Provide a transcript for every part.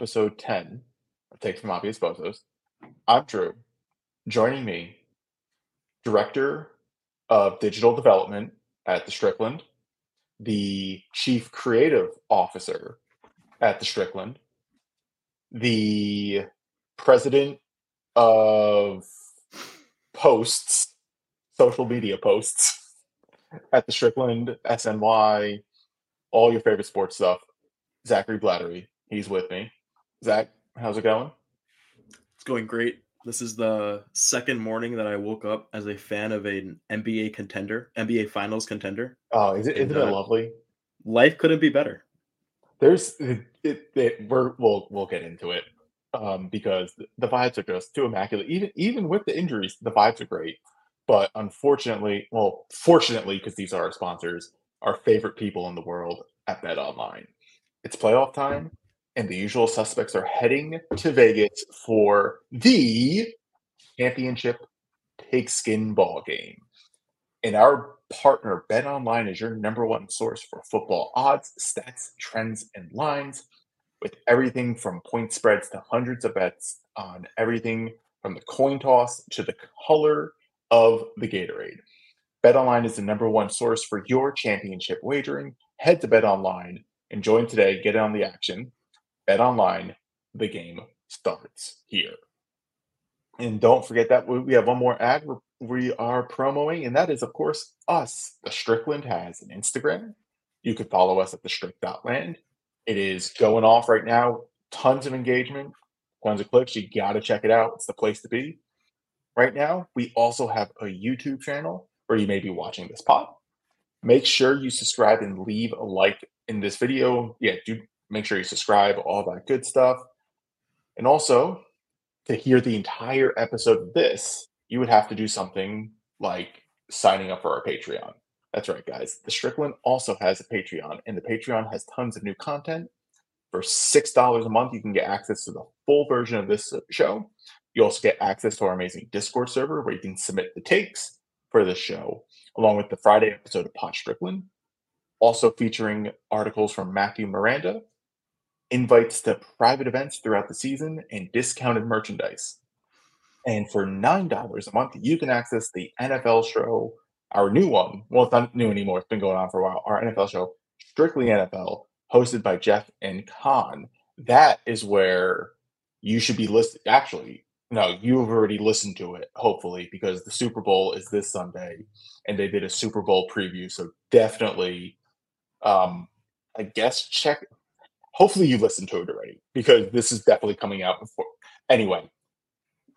Episode 10 of Takes from Obvious Bozos. I'm Drew. Joining me, Director of Digital Development at the Strickland, the Chief Creative Officer at the Strickland, the President of Posts, social media posts at the Strickland, SNY, all your favorite sports stuff, Zachary Blattery. He's with me. Zach, how's it going? It's going great. This is the second morning that I woke up as a fan of an NBA contender, NBA Finals contender. Oh, is it, And, isn't it uh, lovely? Life couldn't be better. There's it, it, it- we're we'll we'll get into it um, because the, the vibes are just too immaculate. Even even with the injuries, the vibes are great. But unfortunately, well, fortunately, because these are our sponsors, our favorite people in the world at Bet Online. It's playoff time, and the usual suspects are heading to Vegas for the championship pigskin ball game. And our partner, Bet Online, is your number one source for football odds, stats, trends, and lines, with everything from point spreads to hundreds of bets on everything from the coin toss to the color of the Gatorade. Bet Online is the number one source for your championship wagering. Head to Bet Online and join today. Get on the action. Bet Online, the game starts here. And don't forget that we have one more ad we are promoting, and that is, of course, us. The Strickland has an Instagram. You could follow us at the strict.land. It is going off right now. Tons of engagement, tons of clicks. You got to check it out. It's the place to be. Right now, we also have a YouTube channel where you may be watching this pod. Make sure you subscribe and leave a like in this video. Yeah, do make sure you subscribe, all that good stuff. And also, to hear the entire episode of this, you would have to do something like signing up for our Patreon. That's right, guys. The Strickland also has a Patreon, and the Patreon has tons of new content. For $6 a month, you can get access to the full version of this show. You also get access to our amazing Discord server where you can submit the takes for this show, along with the Friday episode of Pod Strickland, also featuring articles from Matthew Miranda, invites to private events throughout the season, and discounted merchandise. And for $9 a month, you can access the NFL show, our new one. Well, it's not new anymore. It's been going on for a while. Our NFL show, Strictly NFL, hosted by Jeff and Khan. That is where you should be listening. Actually, no, you've already listened to it, hopefully, because the Super Bowl is this Sunday and they did a Super Bowl preview. So definitely, um, I guess check. Hopefully, you listened to it already because this is definitely coming out before. Anyway,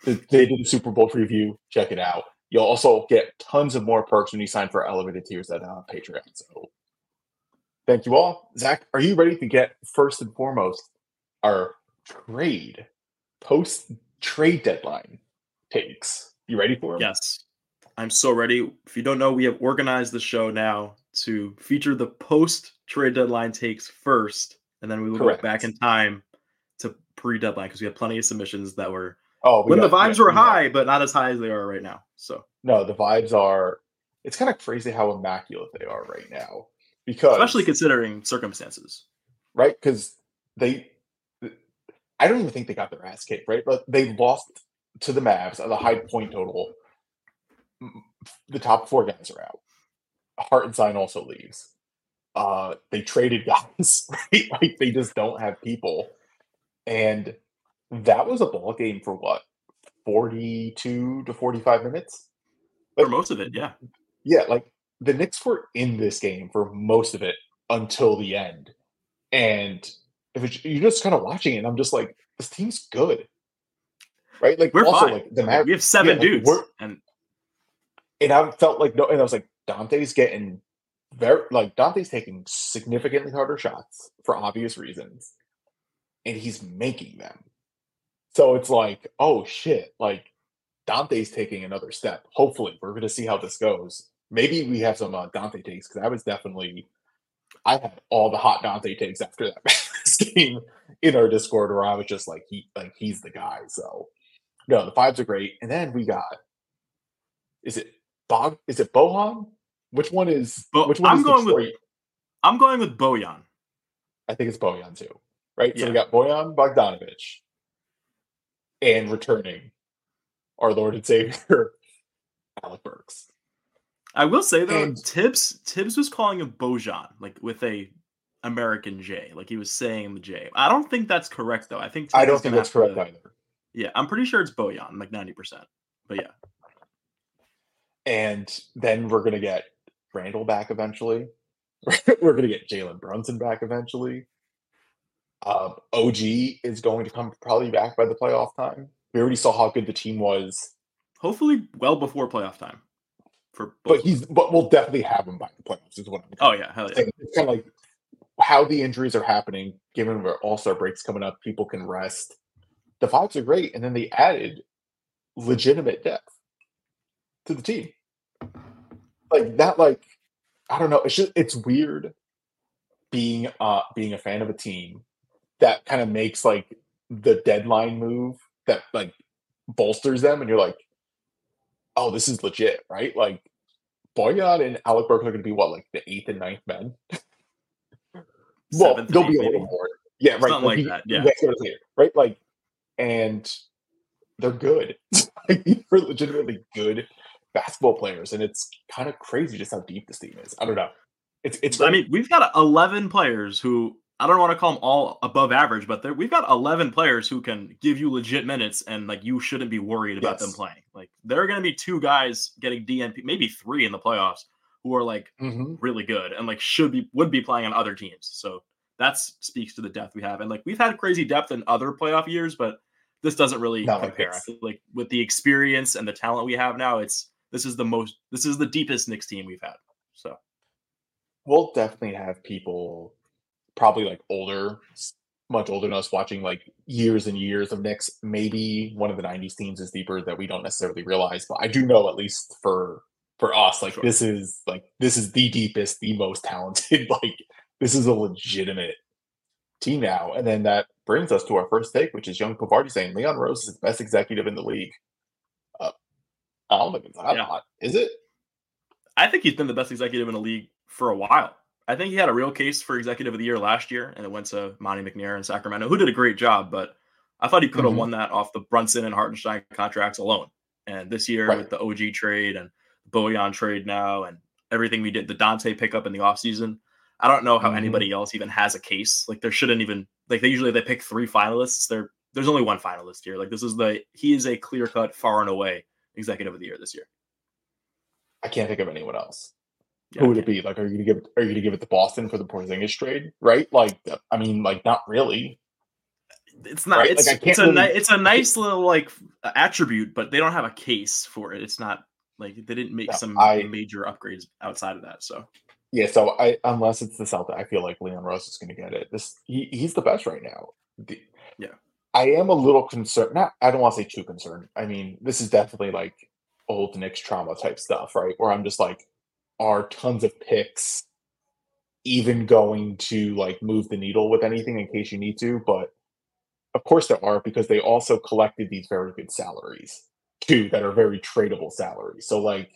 they did a Super Bowl preview. Check it out. You'll also get tons of more perks when you sign for elevated tiers at uh, Patreon. So, thank you all. Zach, are you ready to get first and foremost our trade post trade deadline takes? You ready for it? Yes. I'm so ready. If you don't know, we have organized the show now to feature the post trade deadline takes first, and then we will Correct. go back in time to pre deadline because we had plenty of submissions that were Oh, we when the vibes were we got- high, but not as high as they are right now. So, No, the vibes are. It's kind of crazy how immaculate they are right now, because especially considering circumstances. right because they. I don't even think they got their ass kicked, right? But they lost to the Mavs at the high point total. The top four guys are out. Hartenstein also leaves. Uh, they traded guys, right? Like they just don't have people, and that was a ball game for what forty-two to forty-five minutes. For most of it, yeah. Yeah, like the Knicks were in this game for most of it until the end, and if it's, you're just kind of watching it, and I'm just like, this team's good, right? Like We're also fine. like the Like, we have seven yeah, dudes, we're- and and I felt like no, and I was like Donte's getting very like Donte's taking significantly harder shots for obvious reasons, and he's making them. So it's like, oh shit, like Donte's taking another step. Hopefully, we're to see how this goes. Maybe we have some uh, Donte takes because I was definitely, I had all the hot Donte takes after that game in our Discord where I was just like, he, like he's the guy. So, no, the fives are great. And then we got, is it Bog? Is it Bohan? Which one is? Bo- which one I'm is going with- I'm going with Bojan. I think it's Bojan too, right? So we got Bojan Bogdanovich and returning our Lord and Savior Alec Burks. I will say though, And- Thibs Thibs was calling him Bojan, like with a American J, like he was saying the J. I don't think that's correct though. I think I don't think that's correct to- either. Yeah, I'm pretty sure it's Bojan, like ninety percent. But yeah, And then we're gonna get Randle back eventually. we're gonna get Jalen Brunson back eventually. Um, OG is going to come probably back by the playoff time. We already saw how good the team was, hopefully well before playoff time. For but he's but we'll definitely have him by the playoffs. Is what I'm oh yeah, hell yeah. saying. It's kind of like how the injuries are happening. Given where All Star breaks coming up, people can rest. The vibes are great, and then they added legitimate depth to the team. Like that, like I don't know. It's just it's weird being uh being a fan of a team that kind of makes like the deadline move that like bolsters them, and you're like, oh, this is legit, right? Like Bojan and Alec Burks are going to be what, like the eighth and ninth men? well, they'll be a little maybe. more. Yeah, right. Something like he- that, yeah. that's what I'm saying, right? Like, and they're good. Like, are legitimately good basketball players, and it's kind of crazy just how deep this team is. I don't know. It's it's. I mean, we've got 11 players who I don't want to call them all above average, but we've got 11 players who can give you legit minutes, and like you shouldn't be worried about them playing. Like there are going to be two guys getting DNP, maybe three in the playoffs, who are like Mhm. really good and like should be would be playing on other teams. So that speaks to the depth we have, and like we've had crazy depth in other playoff years, but this doesn't really compare. I feel like with the experience and the talent we have now, it's this is the most this is the deepest Knicks team we've had. So we'll definitely have people probably like older, much older than us, watching like years and years of Knicks. Maybe one of the '90s teams is deeper that we don't necessarily realize, but I do know at least for for us, like Sure. this is like this is the deepest, the most talented. Like this is a legitimate team now. And then that brings us to our first take, which is Young Pavardi saying Leon Rose is the best executive in the league. I don't think it's that Yeah. hot, is it? I think he's been the best executive in the league for a while. I think he had a real case for executive of the year last year, and it went to Monte McNair in Sacramento, who did a great job. But I thought he could have Mhm. won that off the Brunson and Hartenstein contracts alone. And this year Right. with the OG trade and Bojan trade now and everything we did, the Donte pickup in the offseason, I don't know how Mhm. anybody else even has a case. Like there shouldn't even like they usually they pick three finalists. There there's only one finalist here. Like this is the he is a clear cut far and away executive of the year this year. I can't think of anyone else. Yeah, Who would it be? Like, are you gonna give it? Are you gonna give it to Boston for the Porzingis trade? Right? Like, I mean, like, not really. it's not Right? it's Like, it's a ni- it's a nice little like attribute but they don't have a case for it it's not like they didn't make No, some I- major upgrades outside of that so Yeah. So I, unless it's the Celtic, I feel like Leon Rose is gonna get it. This he, he's the best right now. The- Yeah. I am a little concerned. Not. I don't want to say too concerned. I mean, this is definitely like old Knicks trauma type stuff, right? Where I'm just like, are tons of picks even going to like move the needle with anything in case you need to? But of course there are because they also collected these very good salaries too that are very tradable salaries. So like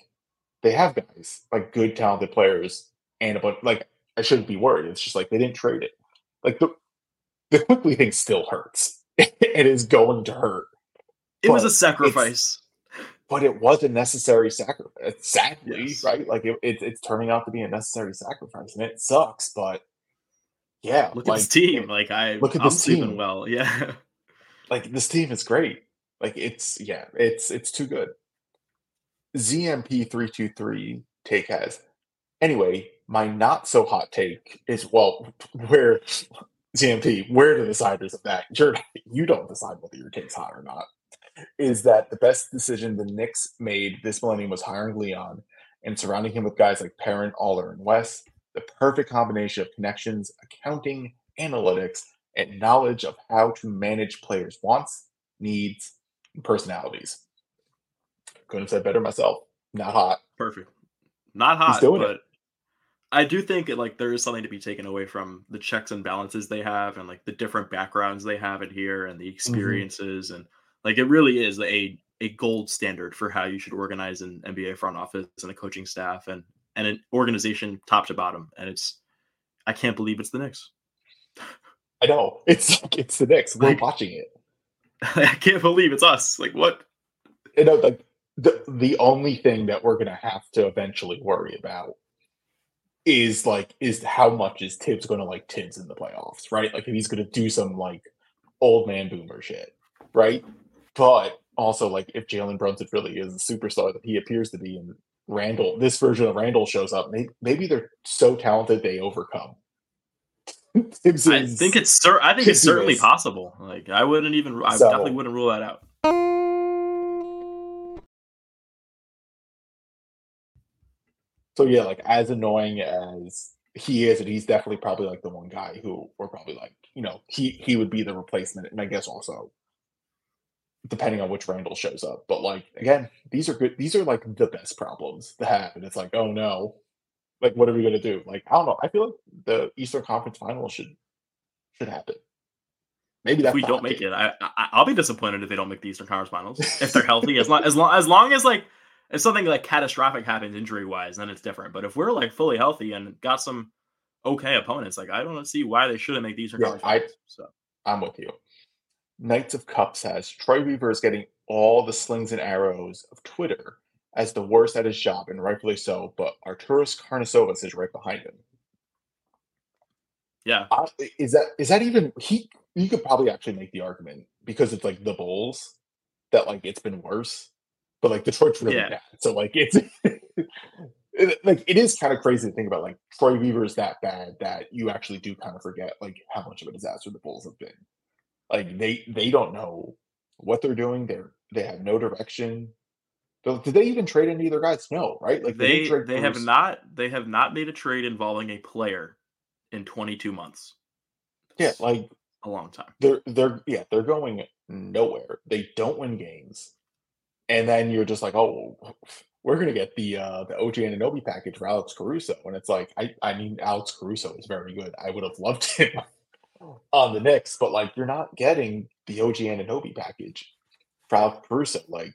they have guys like good talented players and a bunch like I shouldn't be worried. It's just like they didn't trade it. Like the the Quickley thing still hurts. it is going to hurt. it was a sacrifice But it was a necessary sacrifice. Sadly, Yes. right? Like it, it, it's turning out to be a necessary sacrifice, and it sucks. But yeah, look like, at this team like i look at i'm this sleeping team. well yeah like this team is great. Like it's yeah, it's it's too good. ZMP three two three take has. Anyway, my not so hot take is well, where ZMP, where are the deciders of that? You're you don't decide whether your take's hot or not. is that the best decision the Knicks made this millennium was hiring Leon and surrounding him with guys like Perrin, Aller, and Wes. The perfect combination of connections, accounting, analytics, and knowledge of how to manage players' wants, needs, and personalities. Couldn't have said better myself. Not hot. Perfect. Not hot, doing it. I do think that like there is something to be taken away from the checks and balances they have and like the different backgrounds they have in here and the mm-hmm. experiences and like it really is a a gold standard for how you should organize an NBA front office and a coaching staff and and an organization top to bottom. And it's I can't believe it's the Knicks. I know. It's like it's the Knicks. We're Like- watching it. I can't believe it's us. Like what? you know, like the the only thing that we're gonna have to eventually worry about is like is how much is Thibs gonna like Thibs in the playoffs, right? Like if he's gonna do some like old man boomer shit, right? But also like if Jalen Brunson really is the superstar that he appears to be and Randle, this version of Randle shows up, maybe, maybe they're so talented they overcome. Thibs I think it's cer- I think it's certainly possible. Like I wouldn't even I So- definitely wouldn't rule that out. So yeah, like as annoying as he is, and he's definitely probably like the one guy who we're probably like, you know, he he would be the replacement, and I guess also depending on which Randle shows up. But like again, these are good. These are like the best problems to have, and it's like, oh no, like what are we gonna do? Like I don't know. I feel like the Eastern Conference Final should should happen. Maybe that's if we don't make take. it, I, I I'll be disappointed if they don't make the Eastern Conference Finals. If they're healthy, as long as long as long as like if something like catastrophic happens injury wise, then it's different. But if we're like fully healthy and got some okay opponents, like I don't see why they shouldn't make these. Yeah, I, so. I'm with you. Knights of Cups has Troy Weaver is getting all the slings and arrows of Twitter as the worst at his job, and rightfully so. But Arturas Karnisovas is right behind him. yeah, I, is that is that even he? You could probably actually make the argument because it's like the Bulls that like it's been worse, but like Detroit's really Yeah. bad. So like it's it- like it is kind of crazy to think about. Like Troy Weaver is that bad that you actually do kind of forget like how much of a disaster the Bulls have been. Like they they don't know what they're doing. They're they have no direction. Did they even trade any of their guys? No, right? Like they didn't they have not they have not made a trade involving a player in 22 months. Yeah, like a long time. they're they're yeah they're going nowhere they don't win games and then you're just like oh we're gonna get the uh the og Anunoby package for alex caruso. And it's like i i mean alex caruso is very good. I would have loved him on the Knicks, but like you're not getting the og Anunoby package for alex caruso. Like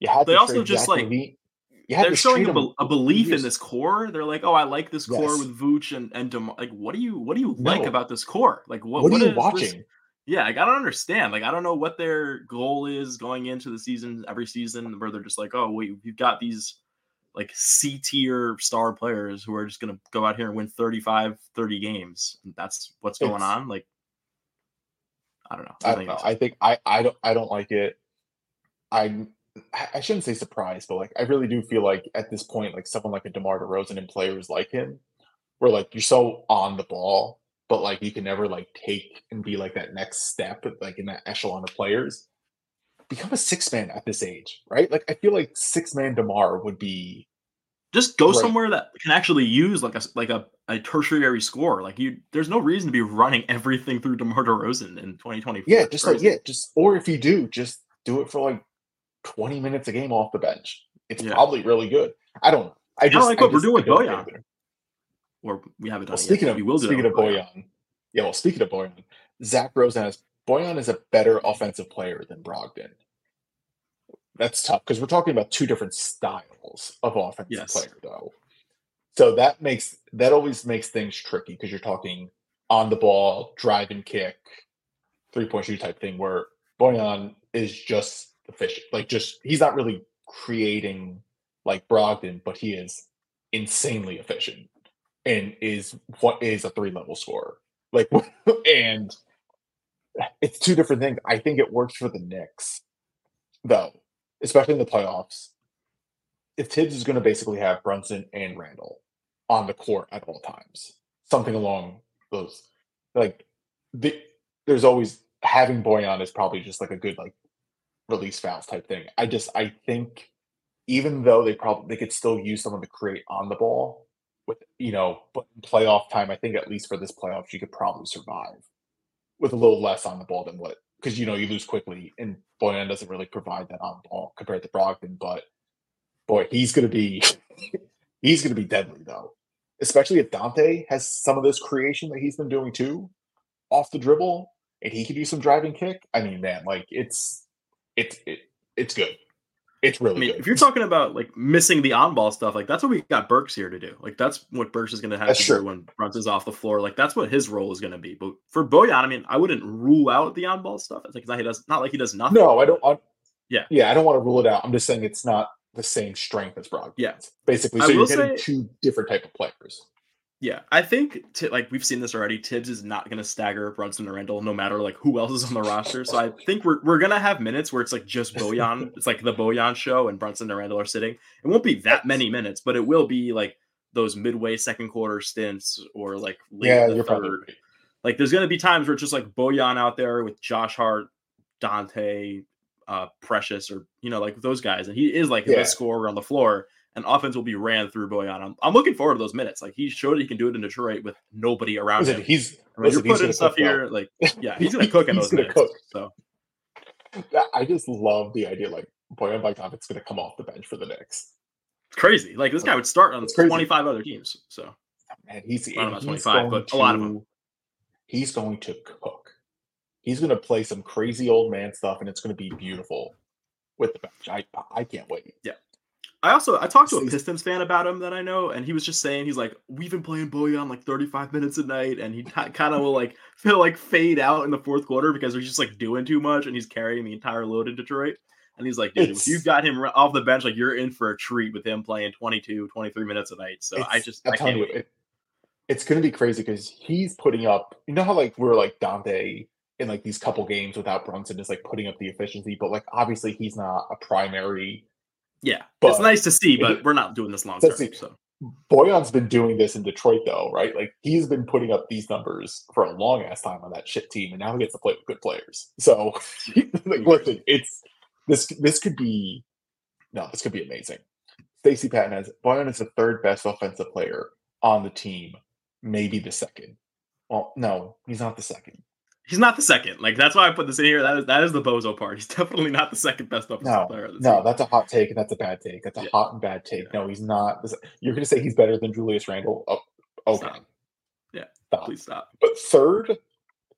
you had They to also just, like, LaVine. you had They're to showing a, a belief in this core. They're like, oh, I like this core with Vooch and and Dem- like, what do you what do you like about this core? Like, what what, are you is this- watching Yeah, like, I don't understand. Like, I don't know what their goal is going into the season, every season, where they're just like, oh, wait, we've got these like C tier star players who are just going to go out here and win 35, 30 games. And that's what's going It's- on. Like, I don't know. I don't know. I think I I don't I don't like it. I I shouldn't say surprised, but like I really do feel like at this point, like someone like a DeMar DeRozan and players like him, where like you're so on the ball, but like you can never like take and be like that next step, like in that echelon of players. Become a six man at this age, right? Like I feel like six man DeMar would be just go Right. somewhere that can actually use like a like a, a tertiary score. Like you, there's no reason to be running everything through DeMar DeRozan in 2024. yeah, just like yeah, just or if you do, just do it for like 20 minutes a game off the bench. It's Yeah. probably really good. I don't know. I Kinda just like I what we're doing I with don't Bojan. get it. Or we haven't done Well, it speaking yet. of we will speaking of Bojan. Boyan, yeah. Well, speaking of Bojan, Zach Rosen has Bojan is a better offensive player than Brogdon. That's tough because we're talking about two different styles of offensive Yes. player, though. So that makes that always makes things tricky because you're talking on the ball, drive and kick, three point shoot type thing. Where Bojan is just efficient, like just he's not really creating like Brogdon, but he is insanely efficient and is what is a three level scorer. Like, and it's two different things. I think it works for the Knicks, though, especially in the playoffs. If Thibs is going to basically have Brunson and Randle on the court at all times, something along those, like, the, there's always having Bojan is probably just like a good like release fouls type thing. I just I think even though they probably they could still use someone to create on the ball with you know, but in playoff time, I think at least for this playoffs, you could probably survive with a little less on the ball than what because you know you lose Quickley, and Bojan doesn't really provide that on ball compared to Brogdon. But boy, he's gonna be he's gonna be deadly though, especially if Donte has some of this creation that he's been doing too, off the dribble, and he could do some driving kick. I mean, man, like it's it's it, it's good. It's really I mean, good. if you're talking about like missing the on ball stuff, like that's what we got Burks here to do. Like that's what Burks is going to have That's to true. do when Brunson's off the floor. Like that's what his role is going to be. But for Bojan, I mean, I wouldn't rule out the on ball stuff. It's like not he does not like he does nothing. No, I don't. I, Yeah. yeah, I don't want to rule it out. I'm just saying it's not the same strength as Brogdon. Yeah. basically. So you're getting say- two different type of players. Yeah, I think Ti- like we've seen this already. Thibs is not going to stagger Brunson and Randle, no matter like who else is on the roster. So I think we're we're gonna have minutes where it's like just Bojan. it's like the Bojan show, and Brunson and Randle are sitting. It won't be that many minutes, but it will be like those midway second quarter stints or like late Yeah, the probably third. right. Like there's gonna be times where it's just like Bojan out there with Josh Hart, Donte, uh, Precious, or you know like those guys, and he is like Yeah. the scorer on the floor and offense will be ran through Bojan. I'm, I'm looking forward to those minutes. Like he showed he can do it in Detroit with nobody around Listen, him. he's I mean, listen, you're putting gonna stuff here, like yeah, he's gonna cook in He's those gonna minutes. cook. So I just love the idea like Bojan Bogdanovic's going to come off the bench for the Knicks. it's crazy. Like this guy would start on 25 other teams. So Man, he's, I don't know about he's 25, going but a lot of 'em. to- He's going to cook. He's going to play some crazy old man stuff, and it's going to be beautiful with the bench. I I can't wait. I also I talked to a Pistons fan about him that I know, and he was just saying he's like we've been playing Bojan like 35 minutes a night, and he kind of will like feel like fade out in the fourth quarter because he's just like doing too much and he's carrying the entire load in Detroit. And he's like, dude, if you've got him off the bench, like you're in for a treat with him playing 22, 23 minutes a night. So I just I'm I can't you, wait. it, it's going to be crazy because he's putting up. You know how like we're like Donte in like these couple games without Brunson is like putting up the efficiency, but like obviously he's not a primary. Yeah, it's nice to see, it- but we're not doing this long term. See. So Bojan's been doing this in Detroit though, right? Like he's been putting up these numbers for a long ass time on that shit team, and now he gets to play with good players. So, like, listen, it's this. This could be no, this could be amazing. Stacey Patton has Bojan is the third best offensive player on the team, maybe the second. Well, no, he's not the second. He's not the second. Like that's why I put this in here. That is that is the bozo part. He's definitely not the second best offensive No, player. No, team. that's a hot take and that's a bad take. That's a Yeah. hot and bad take. No, he's not. You're going to say he's better than Julius Randle? Oh, okay. Stop. Yeah, Stop. Please stop. But third,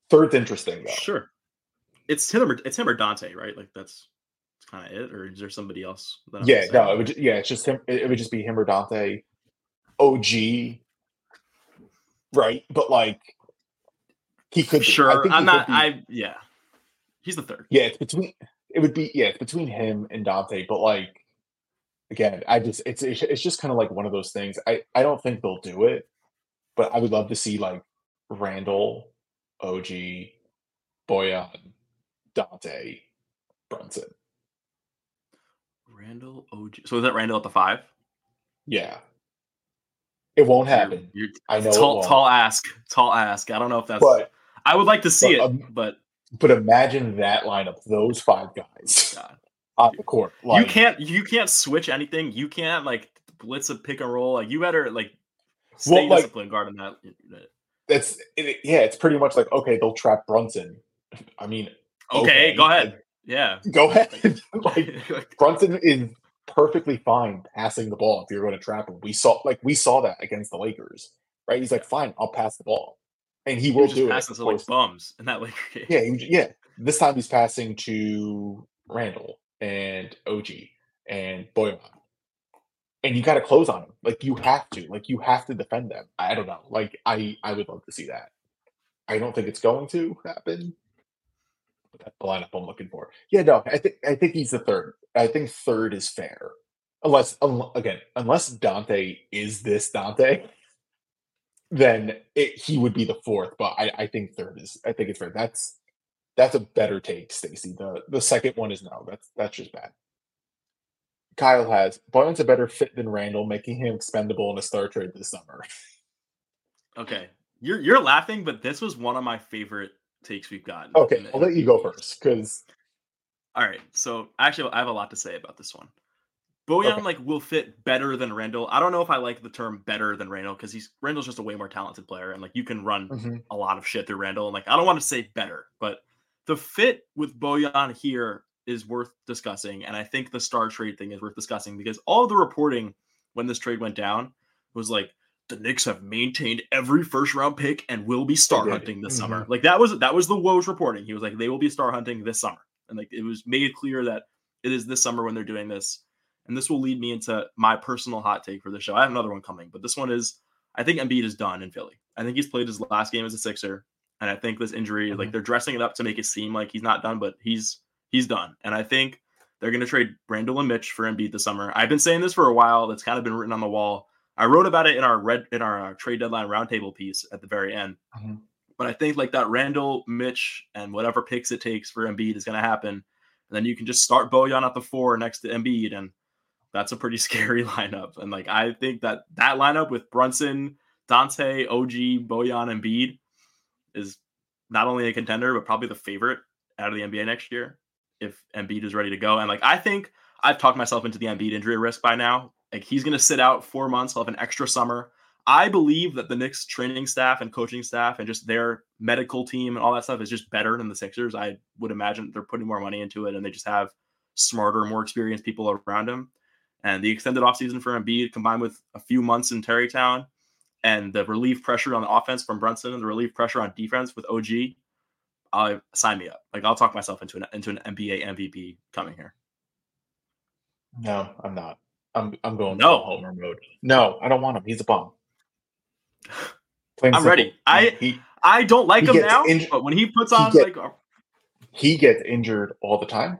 third's interesting though. Sure. It's him or it's him or Donte, right? Like that's that's kind of it, or is there somebody else? Yeah, no, it would. ju- Yeah, it's just him. It, it would just be him or Donte. OG, right? But like, he could. Be. I sure. think I'm not. be- I yeah. He's the third. Yeah, it's between. It would be. Yeah, it's between him and Donte. But like, again, I just. It's. It's, just kind of like one of those things. I. I don't think they'll do it, but I would love to see like Randle, OG, Bojan, Donte, Brunson. Randle OG. So is that Randle at the five? Yeah. It won't You're- happen. You're, I know tall, tall ask, tall ask. I don't know if that's. But I would like to see but, it, um, but but imagine that lineup, those five guys God. on the court. Like, you can't. You can't switch anything. You can't like blitz a pick and roll. Like you better like stay Well, like- disciplined guarding that. That's it, yeah. It's pretty much like okay, they'll trap Brunson. I mean, Okay, go ahead. Yeah. go ahead. Like, Brunson is perfectly fine passing the ball if you're going to trap him. We saw like we saw that against the Lakers, right? He's like, fine, I'll pass the ball, and he he will do it. passing to like bums in that Laker game. Yeah, he, yeah. This time he's passing to Randle and OG and Bojan. And you got to close on him. Like you have to. Like you have to defend them. I don't know. Like I I would love to see that. I don't think it's going to happen. But that's the lineup I'm looking for. Yeah, no, I think I think he's the third. I think third is fair. Unless un- again, unless Donte is this Donte, then it, he would be the fourth. But I, I think third is. I think it's fair. That's that's a better take, Stacy. The the second one is no. That's that's just bad. Kyle has Bojan's a better fit than Randle, making him expendable in a star trade this summer. Okay. You're you're laughing, but this was one of my favorite takes we've gotten. Okay, I'll let you go first because All right. So actually, I have a lot to say about this one. Bojan Okay. like will fit better than Randle. I don't know if I like the term better than Randle because he's Randle's just a way more talented player, and like you can run Mhm. a lot of shit through Randall. And like I don't want to say better, but the fit with Bojan here is worth discussing, and I think the star trade thing is worth discussing because all the reporting when this trade went down was like the Knicks have maintained every first round pick and will be star hunting this Mhm. summer. Like that was that was the Woj reporting. He was like they will be star hunting this summer, and like it was made clear that it is this summer when they're doing this. And this will lead me into my personal hot take for the show. I have another one coming, but this one is I think Embiid is done in Philly. I think he's played his last game as a Sixer, and I think this injury, like Mhm. they're dressing it up to make it seem like he's not done, but he's he's done. And I think they're going to trade Randle and Mitch for Embiid this summer. I've been saying this for a while. That's kind of been written on the wall. I wrote about it in our red in our uh, trade deadline roundtable piece at the very end. Mhm. But I think like that Randle, Mitch, and whatever picks it takes for Embiid is going to happen. And then you can just start Bojan at the four next to Embiid, and that's a pretty scary lineup. And like I think that that lineup with Brunson, Donte, OG, Bojan, and Embiid is not only a contender but probably the favorite out of the NBA next year if Embiid is ready to go. And like I think I've talked myself into the Embiid injury risk by now. Like he's going to sit out four months. He'll have an extra summer. I believe that the Knicks training staff and coaching staff and just their medical team and all that stuff is just better than the Sixers. I would imagine they're putting more money into it and they just have smarter, more experienced people around him. And the extended offseason for Embiid combined with a few months in Tarrytown and the relief pressure on the offense from Brunson and the relief pressure on defense with OG, I uh, sign me up. Like I'll talk myself into an into an NBA MVP coming here. No, I'm not. I'm I'm going No. homer mode. No, I don't want him. He's a bomb. Plain I'm ready. I- he I don't like him now, but when he puts he on like a- he gets injured all the time.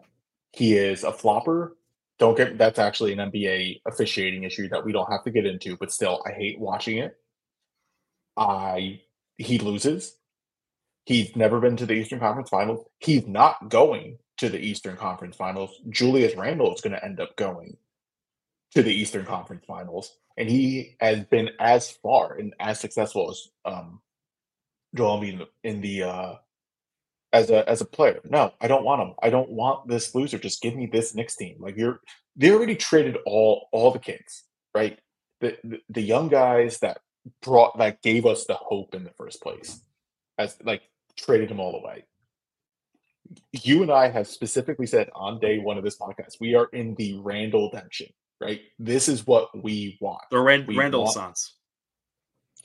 He is a flopper. Don't get that's actually an NBA officiating issue that we don't have to get into, but still, I hate watching it. I he loses. He's never been to the Eastern Conference Finals. He's not going to the Eastern Conference Finals. Julius Randle is going to end up going to the Eastern Conference Finals, and he has been as far and as successful as um, Joel Embiid in the, in the uh, as a as a player. No, I don't want him. I don't want this loser. Just give me this Knicks team. Like you're they already traded all all the kids, right? The the, the young guys that brought that gave us the hope in the first place. As like traded them all away. You and I have specifically said on day one of this podcast, we are in the Randall redemption, right? This is what we want the Rand- we Randall Sans.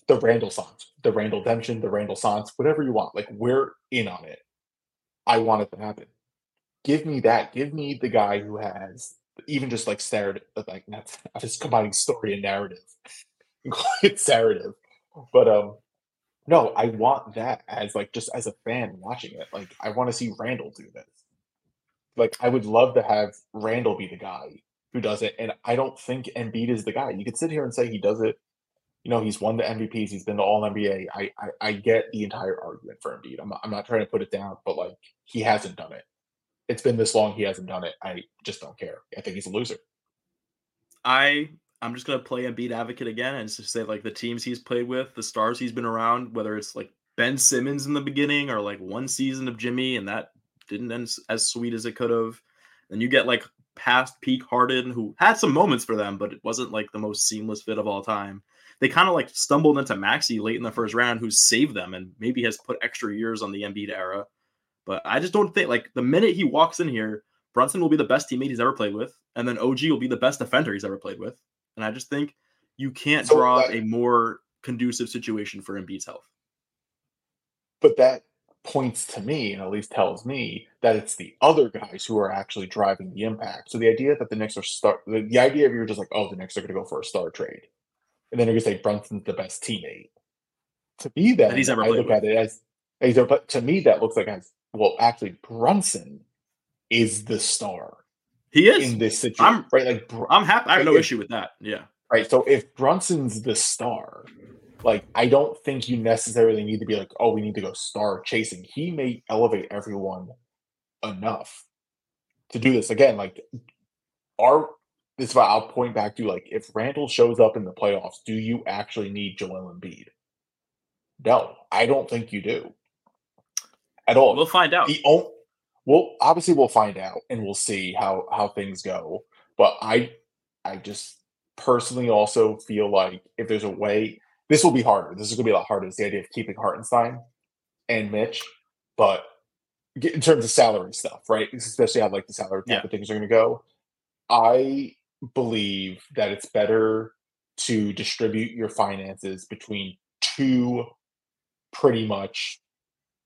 the Randall Sans, the Randall Redemption, the Randall Sans, whatever you want. Like we're in on it. I want it to happen. Give me that. Give me the guy who has even just like narrative, like not just combining story and narrative. it's narrative, but um, no, I want that as like just as a fan watching it. Like I want to see Randle do this. Like I would love to have Randle be the guy who does it, and I don't think Embiid is the guy. You could sit here and say he does it you know, he's won the MVPs, he's been to all NBA. I, I I get the entire argument for Embiid. I'm I'm not trying to put it down, but like he hasn't done it. It's been this long, he hasn't done it. I just don't care. I think he's a loser. I I'm just gonna play Embiid advocate again and just say like the teams he's played with, the stars he's been around, whether it's like Ben Simmons in the beginning or like one season of Jimmy and that didn't end as sweet as it could have. Then you get like past peak Harden who had some moments for them, but it wasn't like the most seamless fit of all time. They kind of like stumbled into Maxey late in the first round, who saved them and maybe has put extra years on the Embiid era. But I just don't think like the minute he walks in here, Brunson will be the best teammate he's ever played with, and then OG will be the best defender he's ever played with. And I just think you can't So, draw uh, a more conducive situation for Embiid's health. But that points to me, and at least tells me that it's the other guys who are actually driving the impact. So the idea that the Knicks are start the, the idea of you're just like, oh, the Knicks are gonna go for a star trade. And then you're gonna say Brunson's the best teammate. To me, then he's ever I look with. at it as either, but to me that looks like as well, actually Brunson is the star He is. in this situation, I'm- right? Like Br- I'm happy. I have no If- issue with that. Yeah. Right. So if Brunson's the star, like I don't think you necessarily need to be like, oh, we need to go star chasing. He may elevate everyone enough to do this again. Like our this is why I'll point back to like if Randle shows up in the playoffs, do you actually need Joel Embiid? No, I don't think you do. At all. We'll find out. The only Well, obviously we'll find out and we'll see how how things go. But I I just personally also feel like if there's a way, this will be harder. This is going to be a lot harder. Is the idea of keeping Hartenstein and Mitch, but in terms of salary stuff, right? Especially how like the salary type Yeah. of things are going to go. I believe that it's better to distribute your finances between two pretty much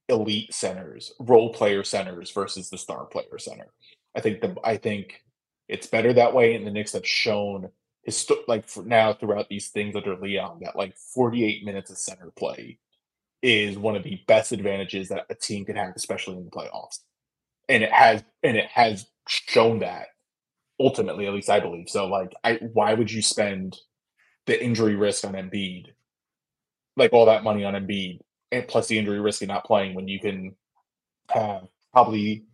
elite centers, role player centers versus the star player center. I think the I think it's better that way, and the Knicks have shown histo- like for now throughout these things under Leon that like 48 minutes of center play is one of the best advantages that a team can have, especially in the playoffs. And it has and it has shown that ultimately, at least I believe. So like I why would you spend the injury risk on Embiid, like all that money on Embiid, and plus the injury risk of not playing when you can have probably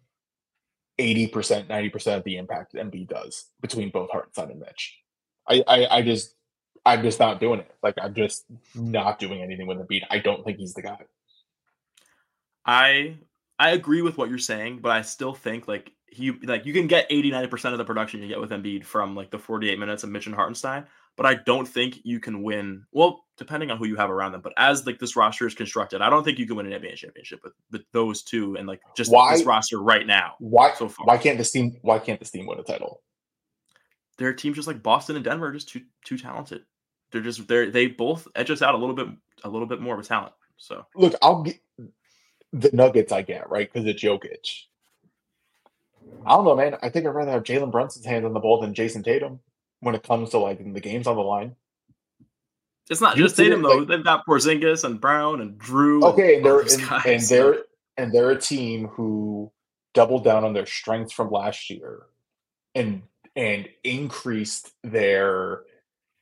80%, 90% of the impact Embiid does between both Hartenstein and Mitch. I, I, I just I'm just not doing it. Like I'm just not doing anything with Embiid. I don't think he's the guy. I I agree with what you're saying, but I still think like he like you can get 80 90% of the production you get with Embiid from like the 48 minutes of Mitch and Hartenstein, but I don't think you can win. Well, depending on who you have around them, but as like this roster is constructed, I don't think you can win an NBA championship with, with those two and like just Why- this roster right now. Why So far. why can't this team why can't this team win a title? Their teams just like Boston and Denver are just too too talented. They're just they're they both edge us out a little bit a little bit more of a talent. So Look, I'll get the Nuggets I get, right? Because it's Jokic. I don't know, man. I think I'd rather have Jalen Brunson's hands on the ball than Jayson Tatum when it comes to like the games on the line. it's not You just see it, Tatum though. like- They've got Porzingis and Brown and Drew. Okay, and all they're and, guys, and so- they're and they're a team who doubled down on their strengths from last year and and increased their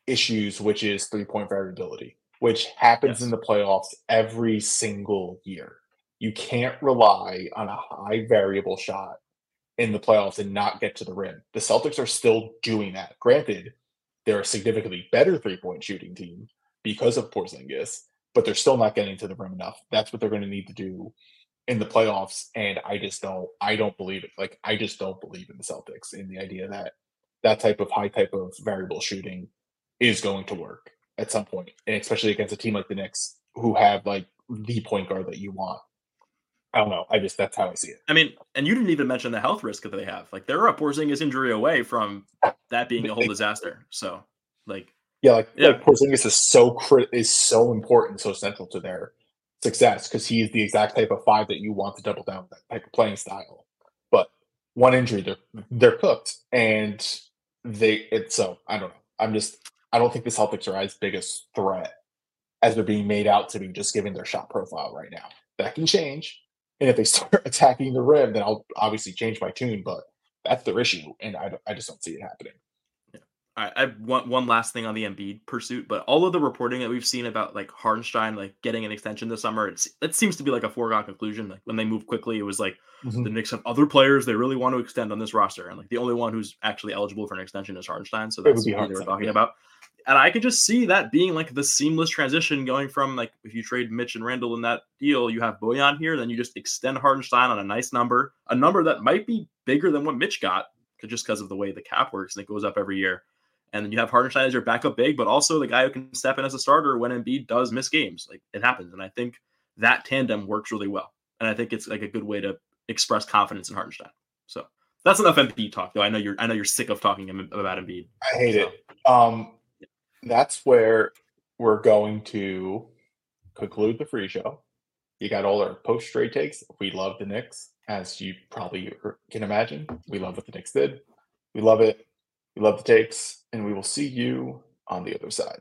issues, which is three point variability, which happens Yes. in the playoffs every single year. You can't rely on a high variable shot in the playoffs and not get to the rim. The Celtics are still doing that. Granted, they're a significantly better three point shooting team because of Porzingis, but they're still not getting to the rim enough. That's what they're going to need to do in the playoffs. And I just don't, I don't believe it. Like, I just don't believe in the Celtics in the idea that that type of high type of variable shooting is going to work at some point, and especially against a team like the Knicks who have like the point guard that you want. I don't know. I just that's how I see it. I mean, and you didn't even mention the health risk that they have. Like they're a Porzingis injury away from that being a whole disaster. So, like, Yeah, like, Yeah. like Porzingis is so crit is so important, so central to their success because he's the exact type of five that you want to double down with that type of playing style. But one injury, they're they're cooked, and they it's so I don't know. I'm just I don't think the Celtics are as big a threat as they're being made out to be, just given their shot profile right now. That can change, and if they start attacking the rim, then I'll obviously change my tune. But that's their issue, and I I just don't see it happening. Yeah. I, I want one last thing on the Embiid pursuit, but all of the reporting that we've seen about like Hartenstein like getting an extension this summer, it's it seems to be like a foregone conclusion. Like when they move Quickley, it was like Mm-hmm. the Knicks have other players they really want to extend on this roster, and like the only one who's actually eligible for an extension is Hartenstein. So that's who they were talking yeah. about. And I could just see that being like the seamless transition going from like if you trade Mitch and Randle in that deal, you have Bojan here, then you just extend Hartenstein on a nice number, a number that might be bigger than what Mitch got just because of the way the cap works and it goes up every year. And then you have Hartenstein as your backup big, but also the guy who can step in as a starter when Embiid does miss games. Like it happens. And I think that tandem works really well. And I think it's like a good way to express confidence in Hartenstein. So that's enough Embiid talk, though. I know you're I know you're sick of talking about Embiid. I hate So- it. Um, that's where we're going to conclude the free show. You got all our post trade takes. We love the Knicks, as you probably er, can imagine. We love what the Knicks did. We love it. We love the takes, and we will see you on the other side.